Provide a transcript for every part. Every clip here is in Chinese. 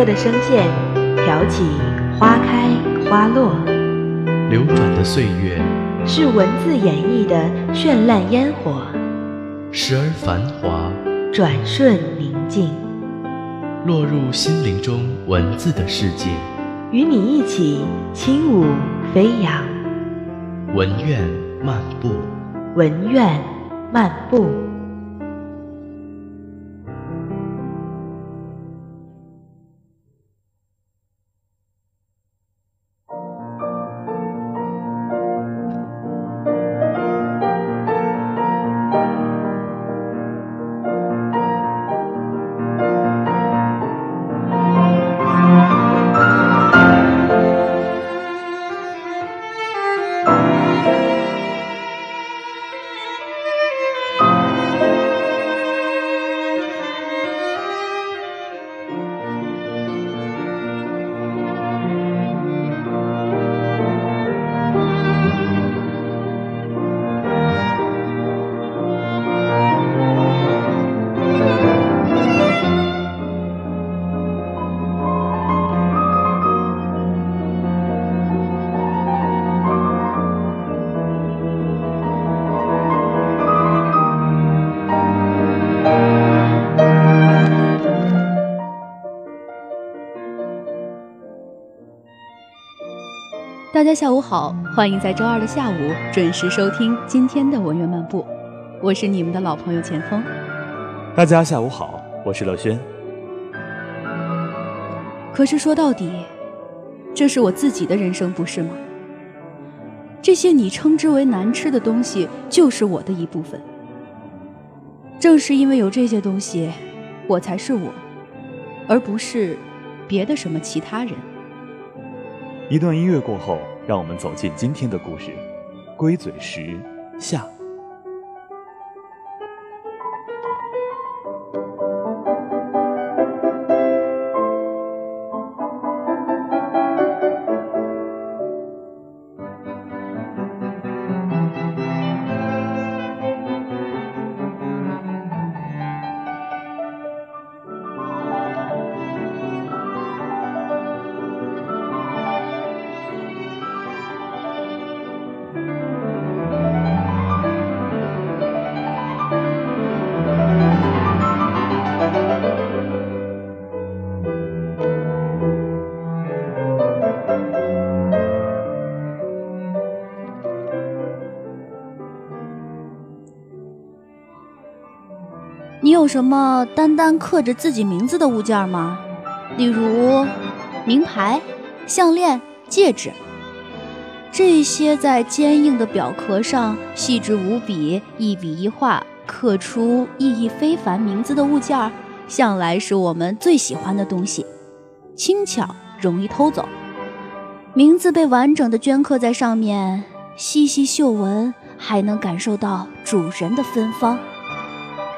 歌的声线，挑起花开花落；流转的岁月，是文字演绎的绚烂烟火；时而繁华，转瞬宁静。落入心灵中文字的世界，与你一起轻舞飞扬。文苑漫步，文苑漫步。大家下午好，欢迎在周二的下午准时收听今天的文苑漫步，我是你们的老朋友钱锋。大家下午好，我是乐轩。可是说到底，这是我自己的人生，不是吗？这些你称之为难吃的东西，就是我的一部分。正是因为有这些东西，我才是我，而不是别的什么其他人。一段音乐过后。让我们走进今天的故事，《龟嘴石下》。有什么单单刻着自己名字的物件吗？例如，名牌、项链、戒指。这些在坚硬的表壳上细致无比、一笔一画刻出意义非凡名字的物件，向来是我们最喜欢的东西。轻巧，容易偷走。名字被完整的镌刻在上面，细细嗅闻，还能感受到主人的芬芳。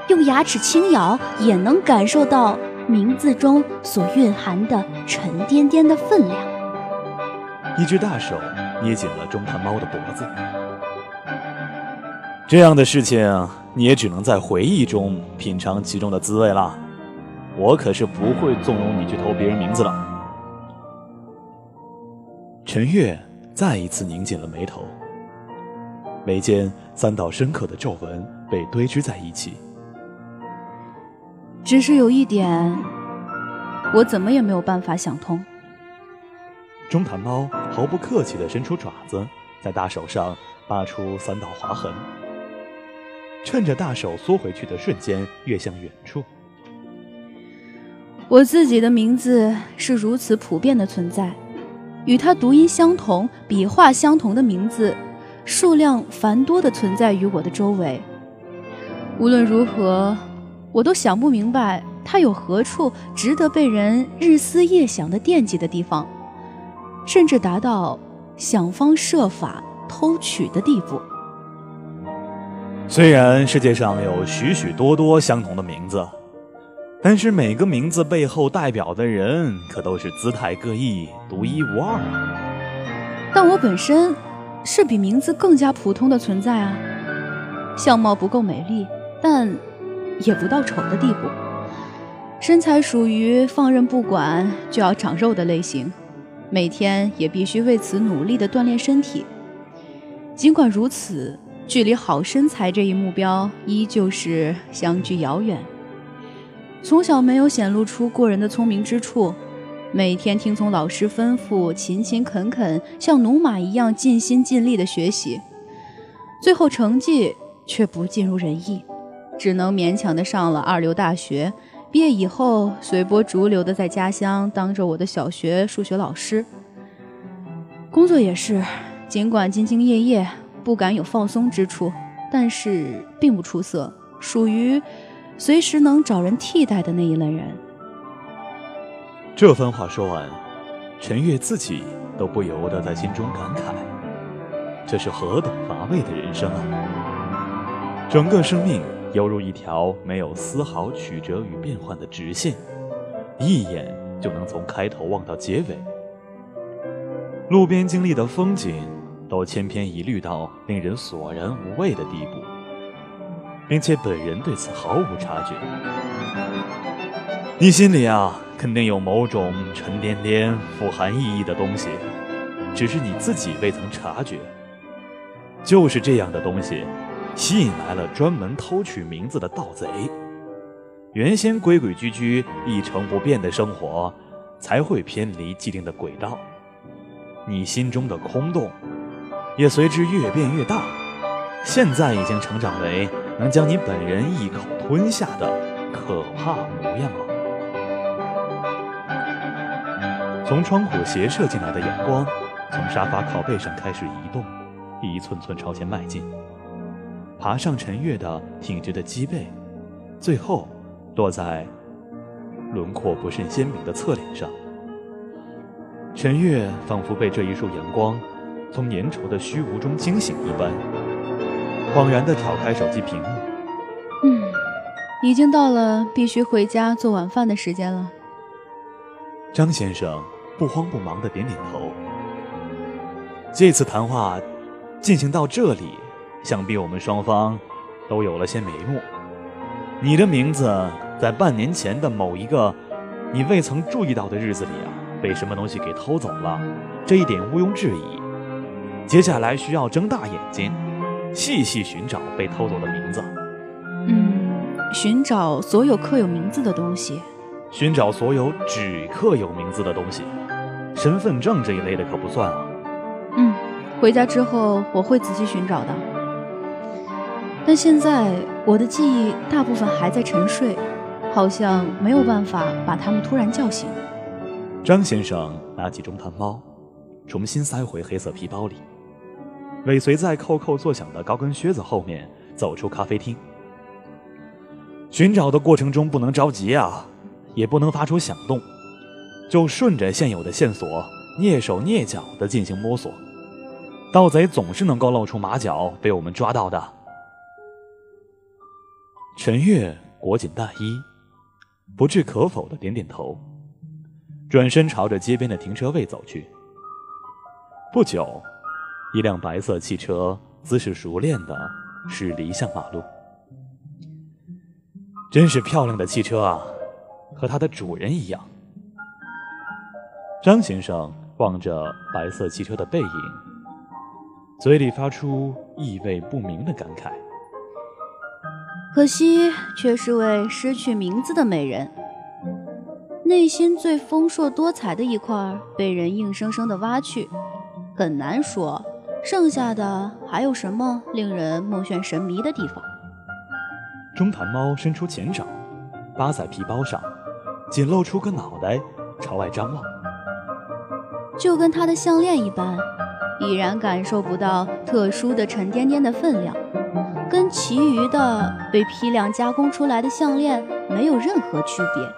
用牙齿轻咬，也能感受到名字中所蕴含的沉甸甸的分量。一只大手捏紧了中盘猫的脖子。这样的事情，你也只能在回忆中品尝其中的滋味了。我可是不会纵容你去偷别人名字的。陈月再一次拧紧了眉头，眉间三道深刻的皱纹被堆积在一起。只是有一点，我怎么也没有办法想通。中堂猫毫不客气地伸出爪子，在大手上扒出三道划痕，趁着大手缩回去的瞬间，跃向远处。我自己的名字是如此普遍的存在，与它读音相同、笔画相同的名字，数量繁多的存在于我的周围。无论如何，我都想不明白，他有何处值得被人日思夜想的惦记的地方，甚至达到想方设法偷取的地步。虽然世界上有许许多多相同的名字。但是每个名字背后代表的人可都是姿态各异、独一无二啊！但我本身是比名字更加普通的存在啊，相貌不够美丽，但也不到丑的地步。身材属于放任不管就要长肉的类型，每天也必须为此努力的锻炼身体。尽管如此，距离好身材这一目标依旧是相距遥远。从小没有显露出过人的聪明之处，每天听从老师吩咐，勤勤恳恳，像奴马一样尽心尽力的学习，最后成绩却不尽如人意，只能勉强的上了二流大学。毕业以后，随波逐流的在家乡当着我的小学数学老师。工作也是，尽管兢兢业业，不敢有放松之处，但是并不出色，属于。随时能找人替代的那一类人。这番话说完，陈月自己都不由得在心中感慨：这是何等乏味的人生啊！整个生命犹如一条没有丝毫曲折与变换的直线，一眼就能从开头望到结尾。路边经历的风景，都千篇一律到令人索然无味的地步。并且本人对此毫无察觉。你心里啊，肯定有某种沉甸甸、富含意义的东西，只是你自己未曾察觉。就是这样的东西，吸引来了专门偷取名字的盗贼。原先规规矩矩、一成不变的生活，才会偏离既定的轨道。你心中的空洞，也随之越变越大。现在已经成长为。能将你本人一口吞下的可怕模样了。从窗户斜射进来的阳光，从沙发靠背上开始移动，一寸寸朝前迈进，爬上陈月的挺直的脊背，最后落在轮廓不甚鲜明的侧脸上。陈月仿佛被这一束阳光从粘稠的虚无中惊醒一般。恍然地挑开手机屏幕，嗯，已经到了必须回家做晚饭的时间了。张先生不慌不忙地点点头。这次谈话进行到这里，想必我们双方都有了些眉目。你的名字在半年前的某一个你未曾注意到的日子里啊，被什么东西给偷走了，这一点毋庸置疑。接下来需要睁大眼睛。细细寻找被偷走的名字。嗯，寻找所有刻有名字的东西。寻找所有只刻有名字的东西，身份证这一类的可不算啊。嗯，回家之后我会仔细寻找的。但现在我的记忆大部分还在沉睡，好像没有办法把他们突然叫醒。张先生拿起中弹猫，重新塞回黑色皮包里。尾随在扣扣作响的高跟靴子后面走出咖啡厅。寻找的过程中不能着急啊，也不能发出响动，就顺着现有的线索蹑手蹑脚地进行摸索。盗贼总是能够露出马脚，被我们抓到的。陈月裹紧大衣，不置可否的点点头，转身朝着街边的停车位走去。不久。一辆白色汽车姿势熟练的驶离向马路，真是漂亮的汽车啊，和它的主人一样。张先生望着白色汽车的背影，嘴里发出意味不明的感慨。可惜，却是位失去名字的美人，内心最丰硕多彩的一块被人硬生生的挖去，很难说。剩下的还有什么令人目眩神迷的地方？中坛猫伸出前爪，扒在皮包上，仅露出个脑袋朝外张望，就跟它的项链一般，已然感受不到特殊的沉甸甸的分量，跟其余的被批量加工出来的项链没有任何区别。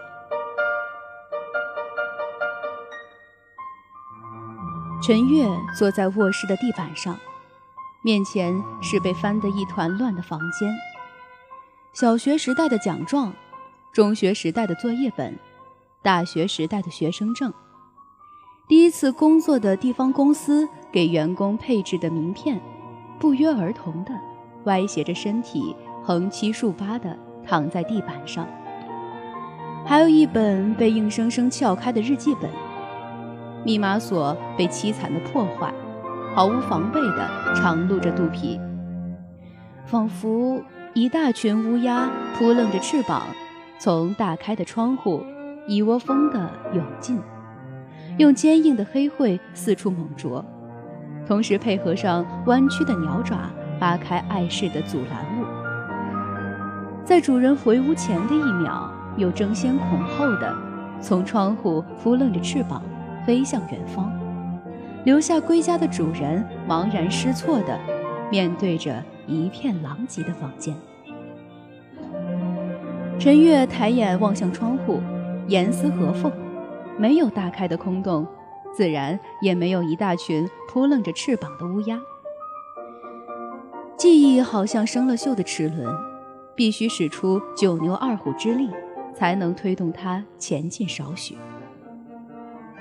陈月坐在卧室的地板上，面前是被翻得一团乱的房间。小学时代的奖状，中学时代的作业本，大学时代的学生证，第一次工作的地方公司给员工配置的名片，不约而同的歪斜着身体，横七竖八的躺在地板上。还有一本被硬生生撬开的日记本，密码锁被凄惨的破坏，毫无防备的长露着肚皮，仿佛。一大群乌鸦扑棱着翅膀，从大开的窗户一窝蜂地涌进，用坚硬的黑喙四处猛啄，同时配合上弯曲的鸟爪扒开碍事的阻拦物，在主人回屋前的一秒，又争先恐后的从窗户扑棱着翅膀飞向远方，留下归家的主人茫然失措的面对着。一片狼藉的房间。陈月抬眼望向窗户，严丝合缝，没有大开的空洞，自然也没有一大群扑棱着翅膀的乌鸦。记忆好像生了锈的齿轮，必须使出九牛二虎之力，才能推动它前进少许。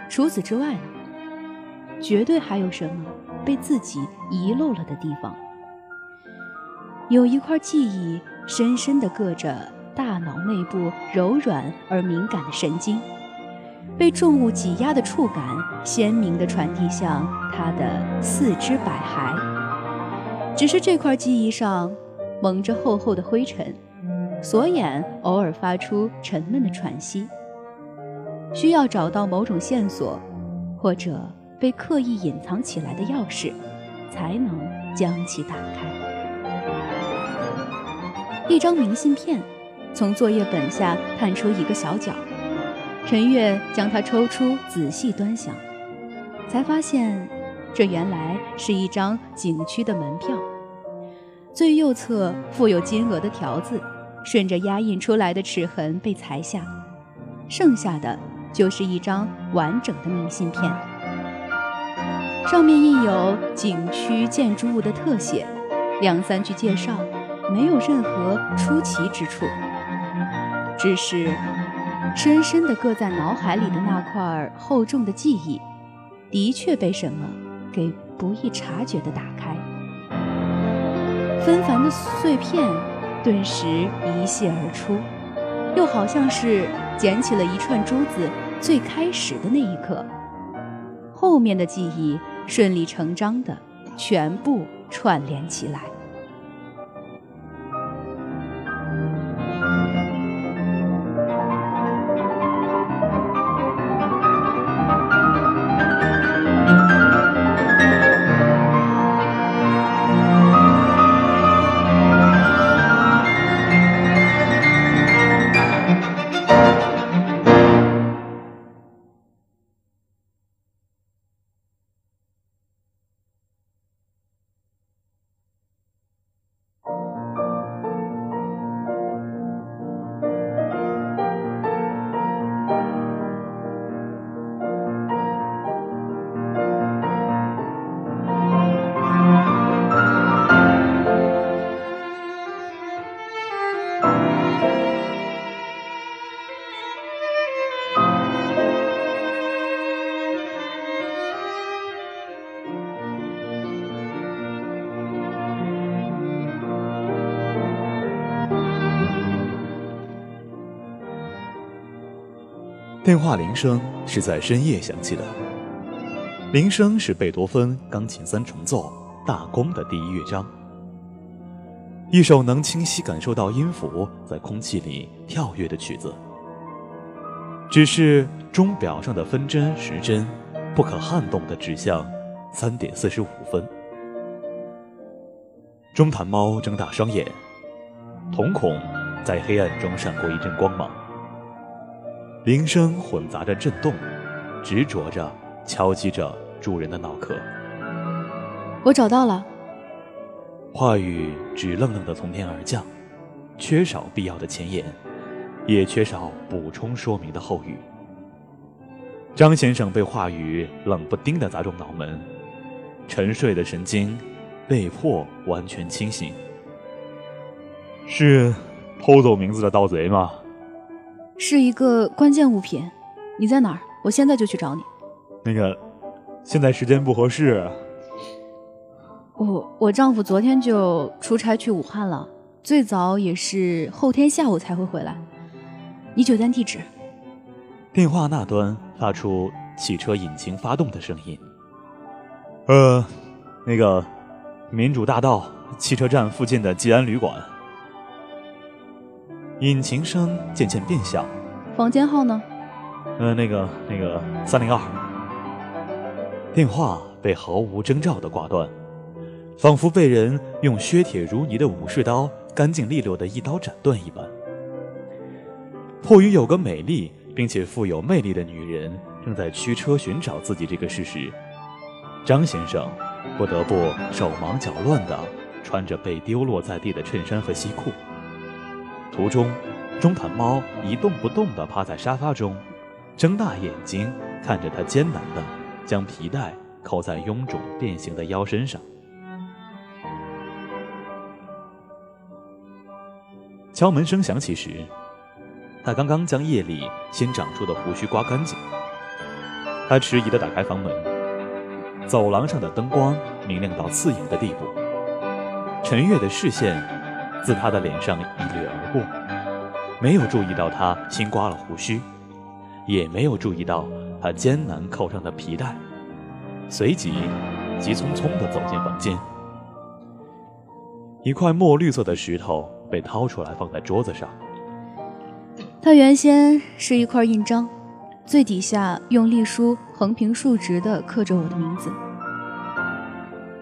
除此之外呢？绝对还有什么被自己遗漏了的地方。有一块记忆深深地硌着大脑内部柔软而敏感的神经，被重物挤压的触感鲜明地传递向他的四肢百骸。只是这块记忆上蒙着厚厚的灰尘，锁眼偶尔发出沉闷的喘息。需要找到某种线索，或者被刻意隐藏起来的钥匙，才能将其打开。一张明信片从作业本下探出一个小角，陈月将它抽出，仔细端详，才发现这原来是一张景区的门票。最右侧附有金额的条子，顺着压印出来的齿痕被裁下，剩下的就是一张完整的明信片，上面印有景区建筑物的特写，两三句介绍。没有任何出奇之处，只是深深地搁在脑海里的那块厚重的记忆，的确被什么给不易察觉的打开。纷繁的碎片顿时一泻而出，又好像是捡起了一串珠子，最开始的那一刻，后面的记忆顺理成章的全部串联起来。电话铃声是在深夜响起的，铃声是贝多芬钢琴三重奏大公的第一乐章，一首能清晰感受到音符在空气里跳跃的曲子。只是钟表上的分针时针不可撼动的指向三点四十五分。中坛猫睁大双眼，瞳孔在黑暗中闪过一阵光芒。铃声混杂着震动，执着着敲击着主人的脑壳。我找到了。话语直愣愣的从天而降，缺少必要的前言，也缺少补充说明的后语。张先生被话语冷不丁的砸中脑门，沉睡的神经被迫完全清醒。是偷走名字的盗贼吗？是一个关键物品。你在哪儿？我现在就去找你。那个，现在时间不合适。我我丈夫昨天就出差去武汉了，最早也是后天下午才会回来。你酒店地址？电话那端发出汽车引擎发动的声音。呃，那个，民主大道汽车站附近的吉安旅馆。引擎声渐渐变小。房间号呢？呃，那个那个三零二。电话被毫无征兆的挂断。仿佛被人用削铁如泥的武士刀干净利落的一刀斩断一般。迫于有个美丽并且富有魅力的女人正在驱车寻找自己这个事实，张先生不得不手忙脚乱地穿着被丢落在地的衬衫和西裤。途中，中坛猫一动不动地趴在沙发中，睁大眼睛看着他艰难地将皮带扣在臃肿变形的腰身上。敲门声响起时，他刚刚将夜里新长出的胡须刮干净。他迟疑地打开房门，走廊上的灯光明亮到刺眼的地步。陈月的视线自他的脸上一掠而过，没有注意到他新刮了胡须，也没有注意到他艰难扣上的皮带，随即急匆匆地走进房间。一块墨绿色的石头。被掏出来放在桌子上。它原先是一块印章，最底下用隶书横平竖直地刻着我的名字。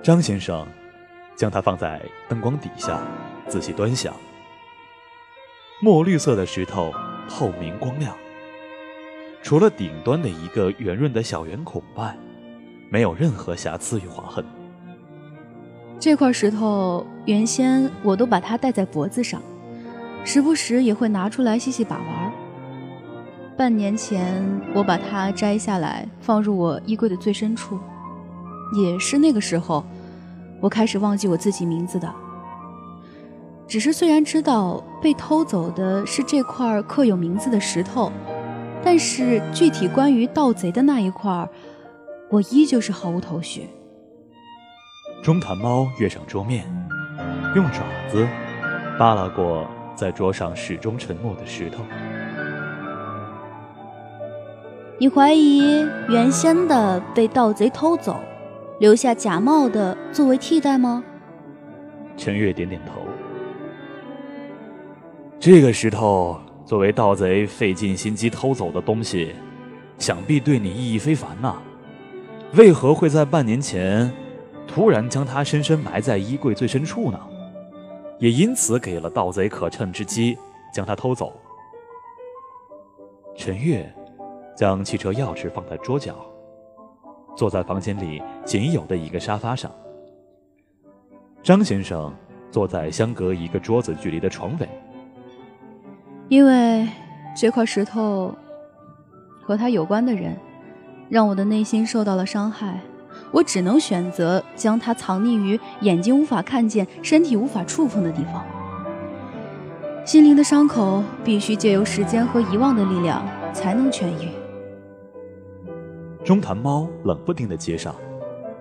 张先生将它放在灯光底下，仔细端详。墨绿色的石头透明光亮，除了顶端的一个圆润的小圆孔外，没有任何瑕疵与划痕。这块石头原先我都把它戴在脖子上，时不时也会拿出来细细把玩。半年前我把它摘下来放入我衣柜的最深处，也是那个时候，我开始忘记我自己名字的。只是虽然知道被偷走的是这块刻有名字的石头，但是具体关于盗贼的那一块，我依旧是毫无头绪。中坛猫跃上桌面，用爪子扒拉过在桌上始终沉默的石头。你怀疑原先的被盗贼偷走，留下假冒的作为替代吗？陈月点点头。这个石头作为盗贼费尽心机偷走的东西，想必对你意义非凡呐。为何会在半年前？突然将它深深埋在衣柜最深处呢，也因此给了盗贼可乘之机，将他偷走。陈月将汽车钥匙放在桌角，坐在房间里仅有的一个沙发上。张先生坐在相隔一个桌子距离的床尾。因为这块石头和他有关的人，让我的内心受到了伤害。我只能选择将它藏匿于眼睛无法看见、身体无法触碰的地方。心灵的伤口必须借由时间和遗忘的力量才能痊愈。中坛猫冷不丁的接上，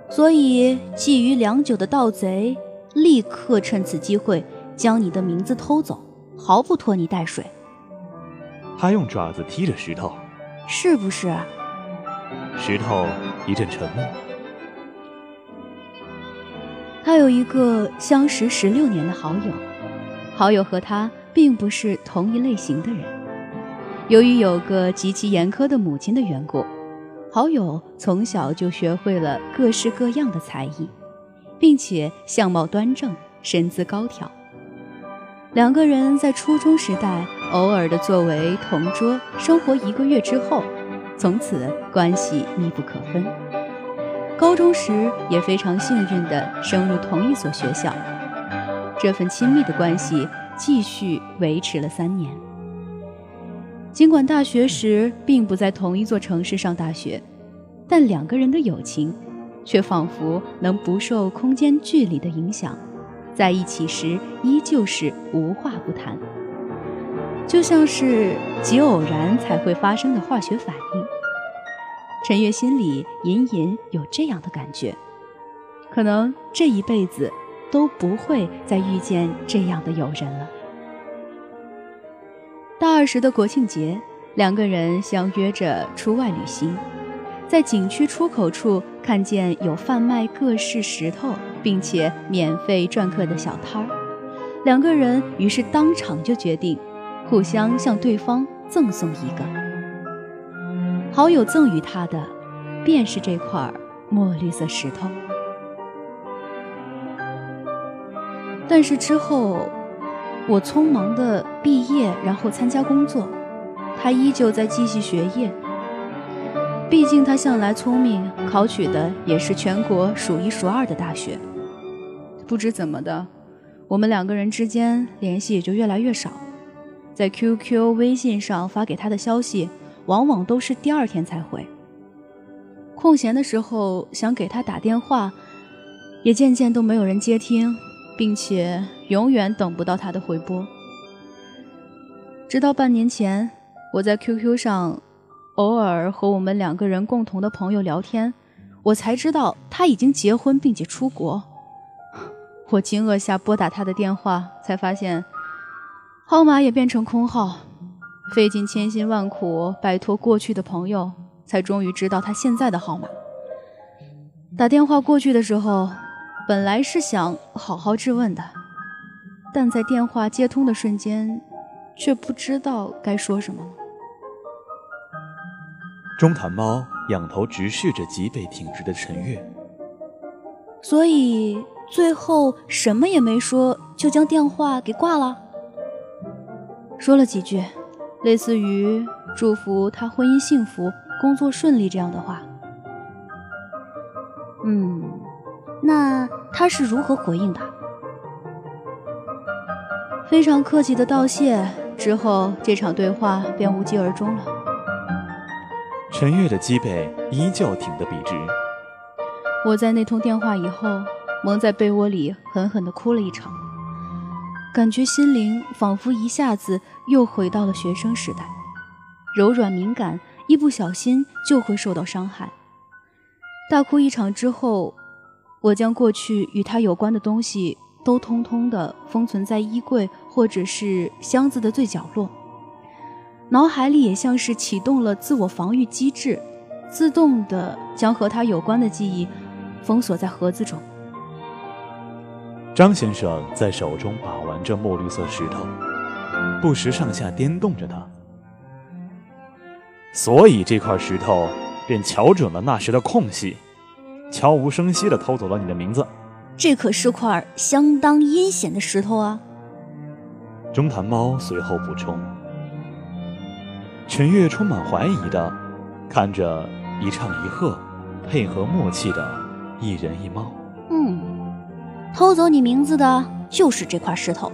所以觊觎良久的盗贼立刻趁此机会将你的名字偷走，毫不拖泥带水。他用爪子踢着石头，是不是？石头一阵沉默。他有一个相识十六年的好友，好友和他并不是同一类型的人。由于有个极其严苛的母亲的缘故，好友从小就学会了各式各样的才艺，并且相貌端正，身姿高挑。两个人在初中时代偶尔的作为同桌生活一个月之后，从此关系密不可分。高中时也非常幸运的升入同一所学校，这份亲密的关系继续维持了三年。尽管大学时并不在同一座城市上大学，但两个人的友情，却仿佛能不受空间距离的影响，在一起时依旧是无话不谈。就像是极偶然才会发生的化学反应。陈月心里隐隐有这样的感觉，可能这一辈子都不会再遇见这样的友人了。大二时的国庆节，两个人相约着出外旅行，在景区出口处看见有贩卖各式石头并且免费篆刻的小摊儿，两个人于是当场就决定。互相向对方赠送一个，好友赠予他的，便是这块墨绿色石头。但是之后，我匆忙的毕业，然后参加工作，他依旧在继续学业。毕竟他向来聪明，考取的也是全国数一数二的大学。不知怎么的，我们两个人之间联系也就越来越少。在 QQ、微信上发给他的消息，往往都是第二天才回。空闲的时候想给他打电话，也渐渐都没有人接听，并且永远等不到他的回拨。直到半年前，我在 QQ 上偶尔和我们两个人共同的朋友聊天，我才知道他已经结婚并且出国。我惊愕下拨打他的电话，才发现。号码也变成空号，费尽千辛万苦摆脱过去的朋友，才终于知道他现在的号码。打电话过去的时候，本来是想好好质问的，但在电话接通的瞬间，却不知道该说什么了。中坛猫仰头直视着脊背挺直的陈月，所以最后什么也没说，就将电话给挂了。说了几句，类似于祝福他婚姻幸福、工作顺利这样的话。嗯，那他是如何回应的？非常客气的道谢之后，这场对话便无疾而终了。陈月的脊背依旧挺得笔直。我在那通电话以后，蒙在被窝里狠狠地哭了一场。感觉心灵仿佛一下子又回到了学生时代，柔软敏感，一不小心就会受到伤害。大哭一场之后，我将过去与他有关的东西都通通的封存在衣柜或者是箱子的最角落，脑海里也像是启动了自我防御机制，自动的将和他有关的记忆封锁在盒子中。张先生在手中把玩着墨绿色石头，不时上下颠动着它。所以这块石头便瞧准了那时的空隙，悄无声息地偷走了你的名字。这可是块相当阴险的石头啊！中坛猫随后补充。陈月充满怀疑地看着一唱一和、配合默契的一人一猫。嗯。偷走你名字的就是这块石头。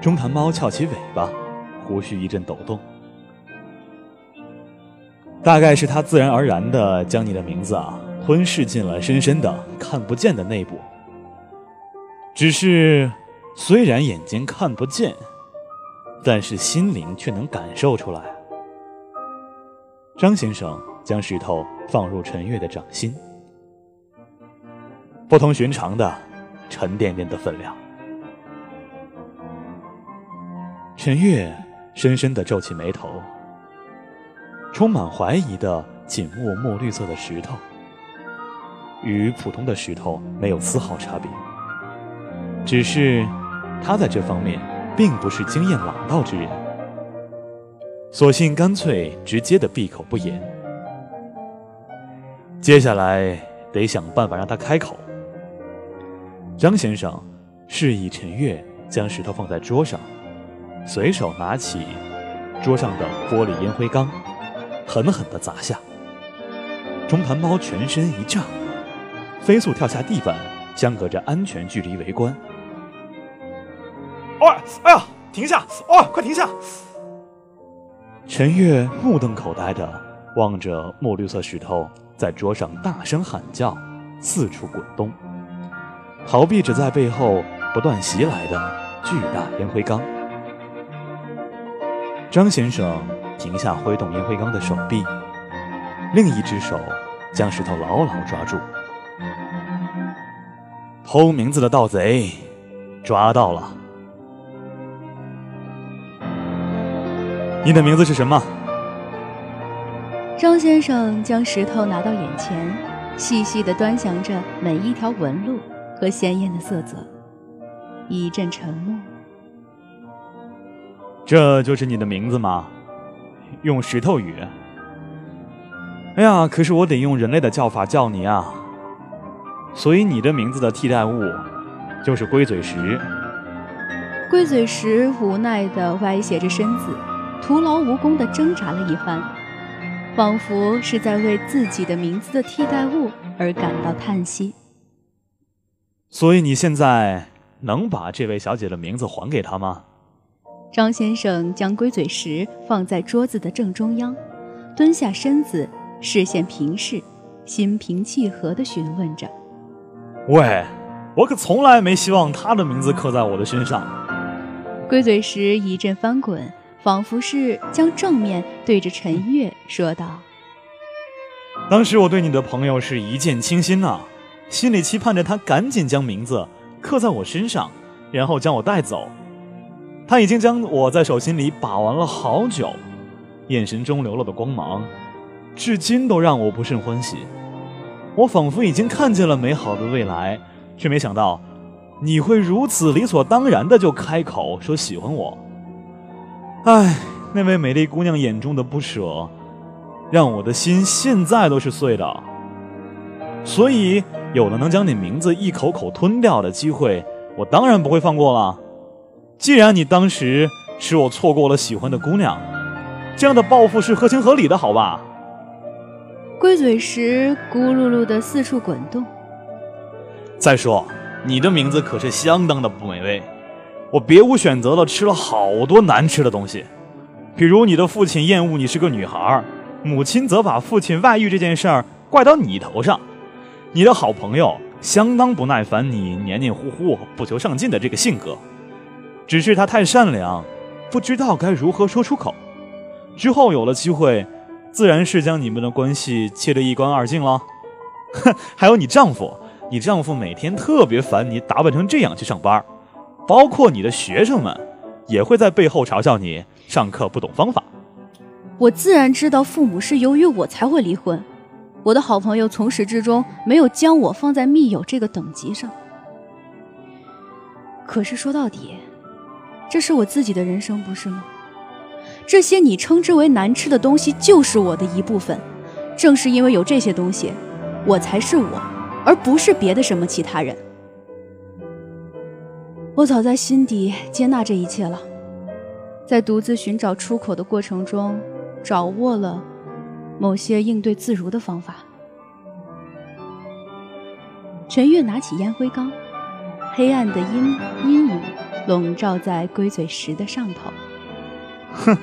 中坛猫翘起尾巴，胡须一阵抖动。大概是它自然而然的将你的名字啊吞噬进了深深的看不见的内部。只是，虽然眼睛看不见，但是心灵却能感受出来。张先生将石头放入陈月的掌心，不同寻常的。沉甸甸的分量。陈月深深的皱起眉头，充满怀疑的紧握墨绿色的石头，与普通的石头没有丝毫差别。只是，他在这方面并不是经验老道之人，索性干脆直接的闭口不言。接下来得想办法让他开口。张先生示意陈月将石头放在桌上，随手拿起桌上的玻璃烟灰缸，狠狠地砸下。中盘猫全身一炸，飞速跳下地板，相隔着安全距离围观。哦，哎呀，停下！哦，快停下！陈月目瞪口呆地望着墨绿色石头在桌上大声喊叫，四处滚动，逃避着在背后不断袭来的巨大烟灰缸。张先生停下挥动烟灰缸的手臂，另一只手将石头牢牢抓住。偷名字的盗贼抓到了。你的名字是什么？张先生将石头拿到眼前，细细地端详着每一条纹路和鲜艳的色泽，一阵沉默。这就是你的名字吗？用石头语。哎呀，可是我得用人类的叫法叫你啊。所以你的名字的替代物就是龟嘴石。龟嘴石无奈地歪斜着身子。徒劳无功地挣扎了一番，仿佛是在为自己的名字的替代物而感到叹息。所以你现在能把这位小姐的名字还给她吗？张先生将龟嘴石放在桌子的正中央，蹲下身子，视线平视，心平气和地询问着：“喂，我可从来没希望她的名字刻在我的身上。”龟嘴石一阵翻滚。仿佛是将正面对着陈月说道：“当时我对你的朋友是一见倾心呐，心里期盼着他赶紧将名字刻在我身上，然后将我带走。他已经将我在手心里把玩了好久，眼神中流露的光芒，至今都让我不甚欢喜。我仿佛已经看见了美好的未来，却没想到你会如此理所当然的就开口说喜欢我。”唉，那位美丽姑娘眼中的不舍，让我的心现在都是碎的。所以，有了能将你名字一口口吞掉的机会，我当然不会放过了。既然你当时使我错过了喜欢的姑娘，这样的报复是合情合理的，好吧？龟嘴石咕噜噜的四处滚动。再说，你的名字可是相当的不美味。我别无选择了吃了好多难吃的东西，比如你的父亲厌恶你是个女孩，母亲则把父亲外遇这件事儿怪到你头上，你的好朋友相当不耐烦你黏黏糊糊、不求上进的这个性格，只是他太善良，不知道该如何说出口。之后有了机会，自然是将你们的关系切得一干二净了。哼，还有你丈夫，你丈夫每天特别烦你打扮成这样去上班。包括你的学生们，也会在背后嘲笑你上课不懂方法。我自然知道父母是由于我才会离婚。我的好朋友从始至终没有将我放在密友这个等级上。可是说到底，这是我自己的人生，不是吗？这些你称之为难吃的东西，就是我的一部分。正是因为有这些东西，我才是我，而不是别的什么其他人。我早在心底接纳这一切了，在独自寻找出口的过程中，掌握了某些应对自如的方法。陈月拿起烟灰缸，黑暗的阴阴影笼罩在龟嘴石的上头。哼，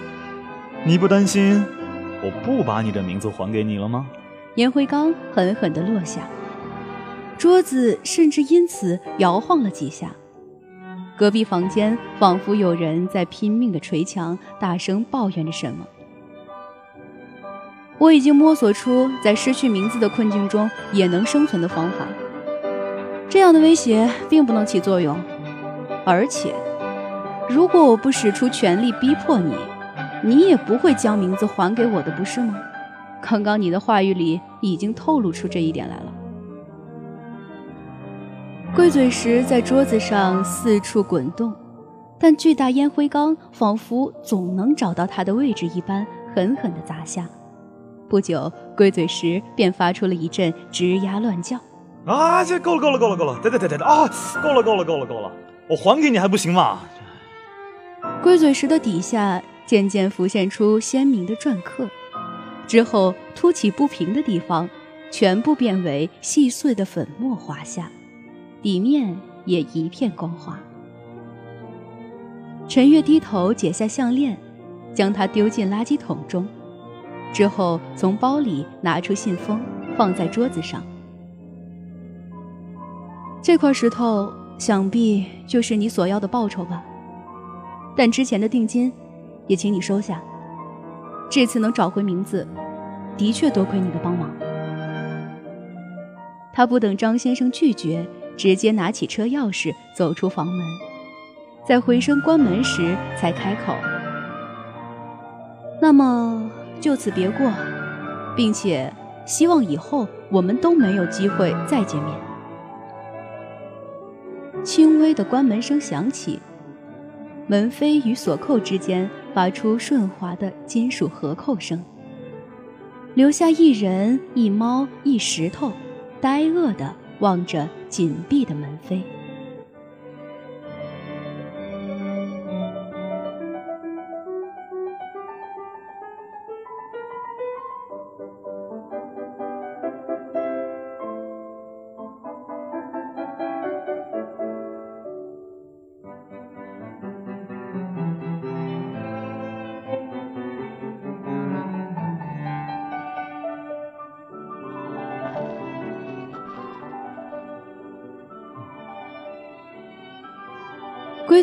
你不担心我不把你的名字还给你了吗？烟灰缸狠狠地落下，桌子甚至因此摇晃了几下。隔壁房间仿佛有人在拼命的捶墙，大声抱怨着什么。我已经摸索出在失去名字的困境中也能生存的方法。这样的威胁并不能起作用，而且，如果我不使出全力逼迫你，你也不会将名字还给我的，不是吗？刚刚你的话语里已经透露出这一点来了。龟嘴石在桌子上四处滚动，但巨大烟灰缸仿佛总能找到它的位置一般，狠狠地砸下。不久，龟嘴石便发出了一阵吱呀乱叫。啊！这够了，够了，够了，够了！对对对对对！啊，够了，够了，够了，够了！我还给你还不行吗？龟嘴石的底下渐渐浮现出鲜明的篆刻，之后凸起不平的地方全部变为细碎的粉末滑下，底面也一片光滑。陈月低头解下项链，将它丢进垃圾桶中，之后从包里拿出信封，放在桌子上。这块石头想必就是你所要的报酬吧？但之前的定金，也请你收下。这次能找回名字，的确多亏你的帮忙。他不等张先生拒绝，直接拿起车钥匙走出房门，在回声关门时才开口：“那么就此别过，并且希望以后我们都没有机会再见面。”轻微的关门声响起。门扉与锁扣之间发出顺滑的金属合扣声，留下一人一猫一石头，呆愕地望着紧闭的门扉。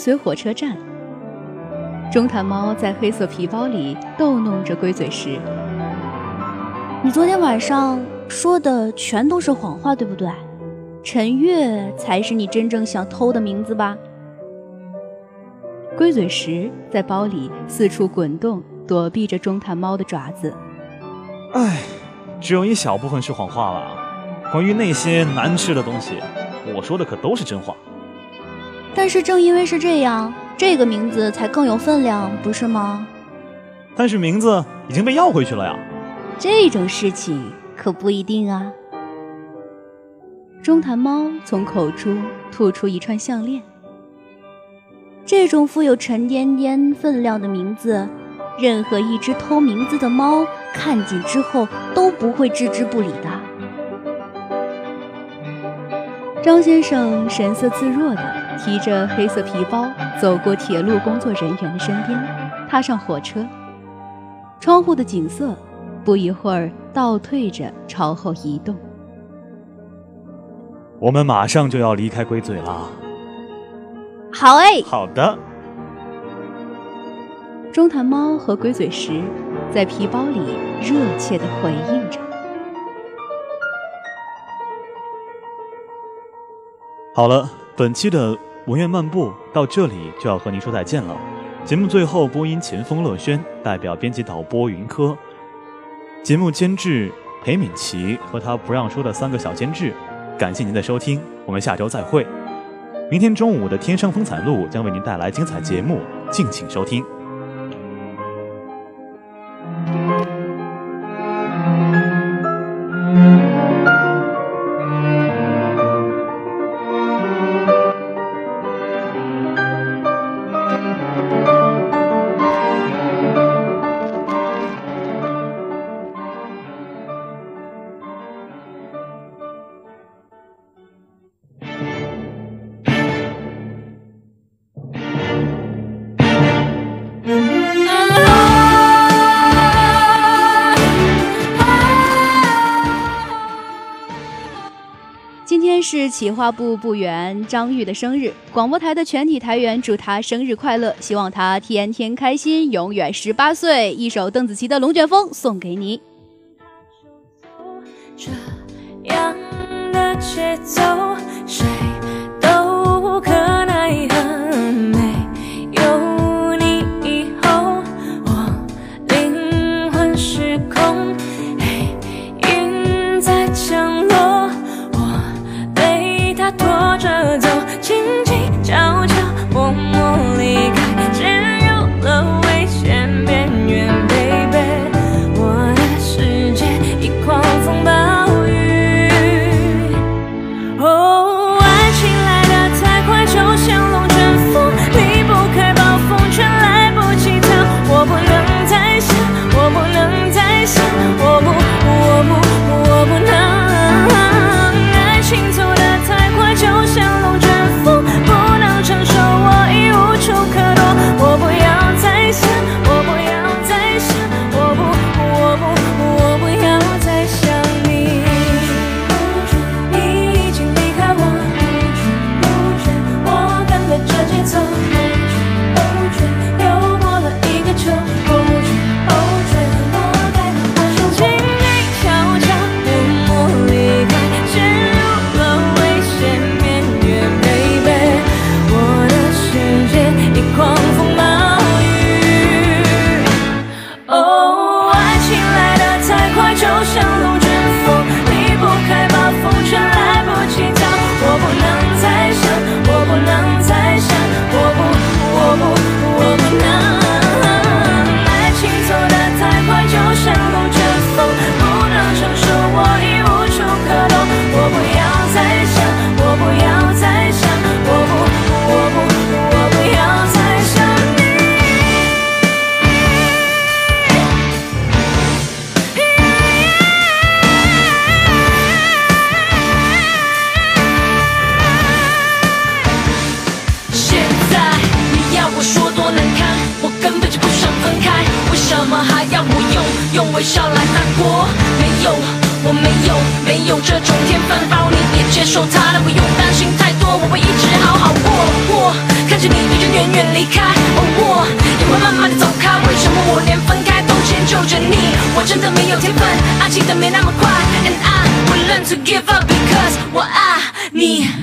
龟嘴火车站，中坦猫在黑色皮包里逗弄着龟嘴石。你昨天晚上说的全都是谎话，对不对？陈月才是你真正想偷的名字吧？龟嘴石在包里四处滚动，躲避着中坦猫的爪子。唉，只有一小部分是谎话了。关于那些难吃的东西，我说的可都是真话。但是正因为是这样，这个名字才更有分量，不是吗？但是名字已经被要回去了呀。这种事情可不一定啊。中坛猫从口中吐出一串项链。这种富有沉甸甸分量的名字，任何一只偷名字的猫看见之后都不会置之不理的。张先生神色自若地提着黑色皮包走过铁路工作人员的身边，踏上火车。窗户的景色不一会儿倒退着朝后移动。我们马上就要离开龟嘴了。好哎，好的。中坛猫和龟嘴石在皮包里热切地回应着。好了，本期的文苑漫步到这里就要和您说再见了。节目最后，播音秦风乐轩代表编辑导播云科，节目监制裴敏琪和他不让说的三个小监制，感谢您的收听，我们下周再会。明天中午的《天山风采录》将为您带来精彩节目，敬请收听。企划部部员张玉的生日，广播台的全体台员祝他生日快乐，希望他天天开心，永远十八岁。一首邓紫棋的《龙卷风》送给你。这样的节奏，谁 to give up because 我爱你。爱情来得太快，就像。